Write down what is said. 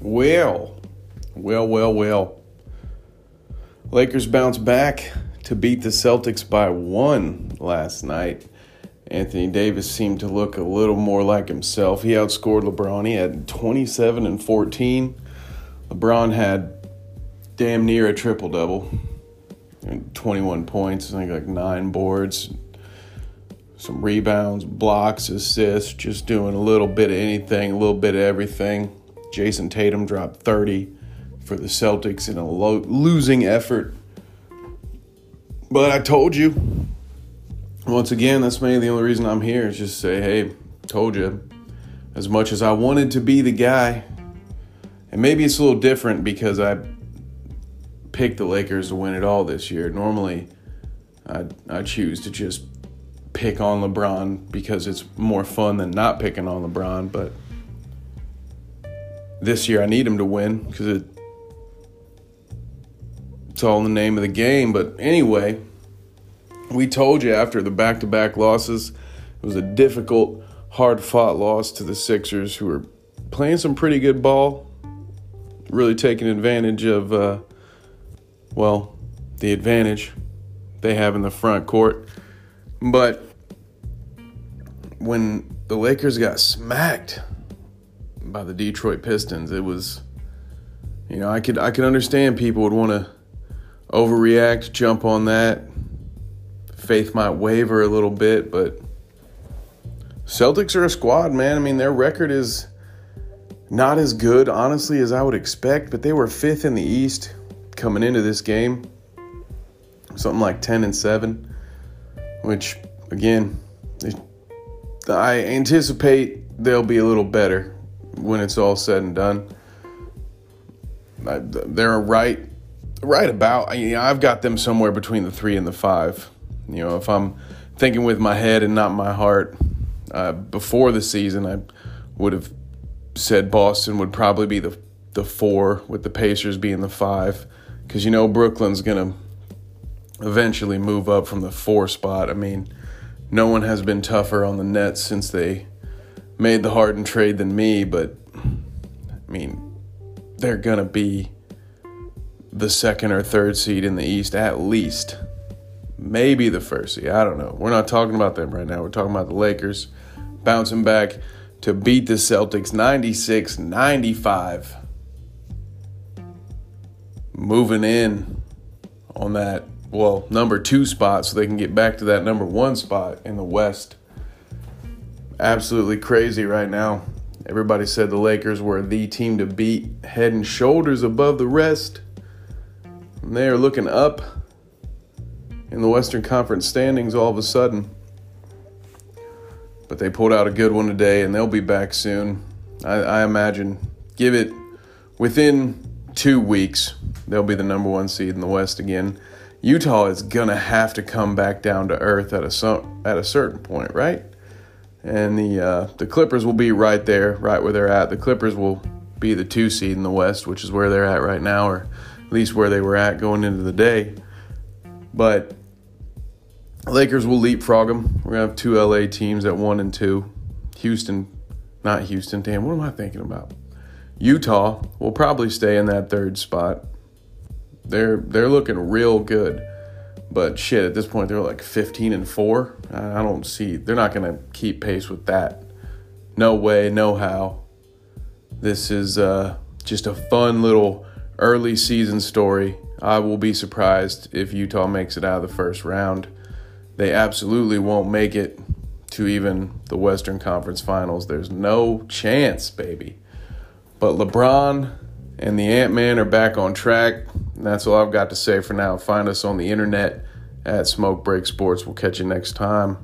Well, well, well, well. Lakers bounce back to beat the Celtics by one last night. Anthony Davis seemed to look a little more like himself. He outscored LeBron. He had 27 and 14. LeBron had damn near a triple double. 21 points, I think like nine boards, some rebounds, blocks, assists, just doing a little bit of anything, a little bit of everything. Jayson Tatum dropped 30 for the Celtics in a lo- losing effort. But I told you, once again, that's maybe the only reason I'm here is just say, hey, told you. As much as I wanted to be the guy, and maybe it's a little different because I picked the Lakers to win it all this year. Normally, I I choose to just pick on LeBron because it's more fun than not picking on LeBron. But this year, I need him to win because it, it's all in the name of the game. But anyway, we told you after the back to back losses, it was a difficult, hard fought loss to the Sixers, who were playing some pretty good ball, really taking advantage of, uh, well, the advantage they have in the front court. But when the Lakers got smacked by the Detroit Pistons, it was, you know, I could I could understand people would want to overreact, jump on that. Faith might waver a little bit, but Celtics are a squad, man. I mean, their record is not as good, honestly, as I would expect, but they were fifth in the East coming into this game. Something like 10 and 7, which, again, I anticipate they'll be a little better when it's all said and done. They're right right about. You know, I've got them somewhere between the three and the five. You know, if I'm thinking with my head and not my heart, uh, before the season, I would have said Boston would probably be the the four, with the Pacers being the five, because you know Brooklyn's gonna eventually move up from the four spot. I mean, no one has been tougher on the Nets since they made the Harden trade than me, but I mean, they're gonna be the second or third seed in the East at least. Maybe the first seed. I don't know. We're not talking about them right now. We're talking about the Lakers bouncing back to beat the Celtics 96 95. Moving in on that, well, number two spot so they can get back to that number one spot in the West. Absolutely crazy right now. Everybody said the Lakers were the team to beat, head and shoulders above the rest. And they are looking up in the Western Conference standings all of a sudden. But they pulled out a good one today, and they'll be back soon. I, I imagine, give it within two weeks, they'll be the number one seed in the West again. Utah is gonna have to come back down to earth at a at a certain point, right? And the uh, the Clippers will be right there, right where they're at. The Clippers will be the two seed in the West, which is where they're at right now, or at least where they were at going into the day. But Lakers will leapfrog them. We're gonna have two LA teams at one and two. Houston, not Houston. Damn, what am I thinking about? Utah will probably stay in that third spot. They're they're looking real good, but shit, at this point they're like 15 and four. I don't see they're not gonna keep pace with that. No way, no how. This is uh, just a fun little early season story. I will be surprised if Utah makes it out of the first round they absolutely won't make it to even the Western Conference Finals. There's no chance, baby. But LeBron and the Ant Man are back on track. And that's all I've got to say for now. Find us on the internet at Smoke Break Sports. We'll catch you next time.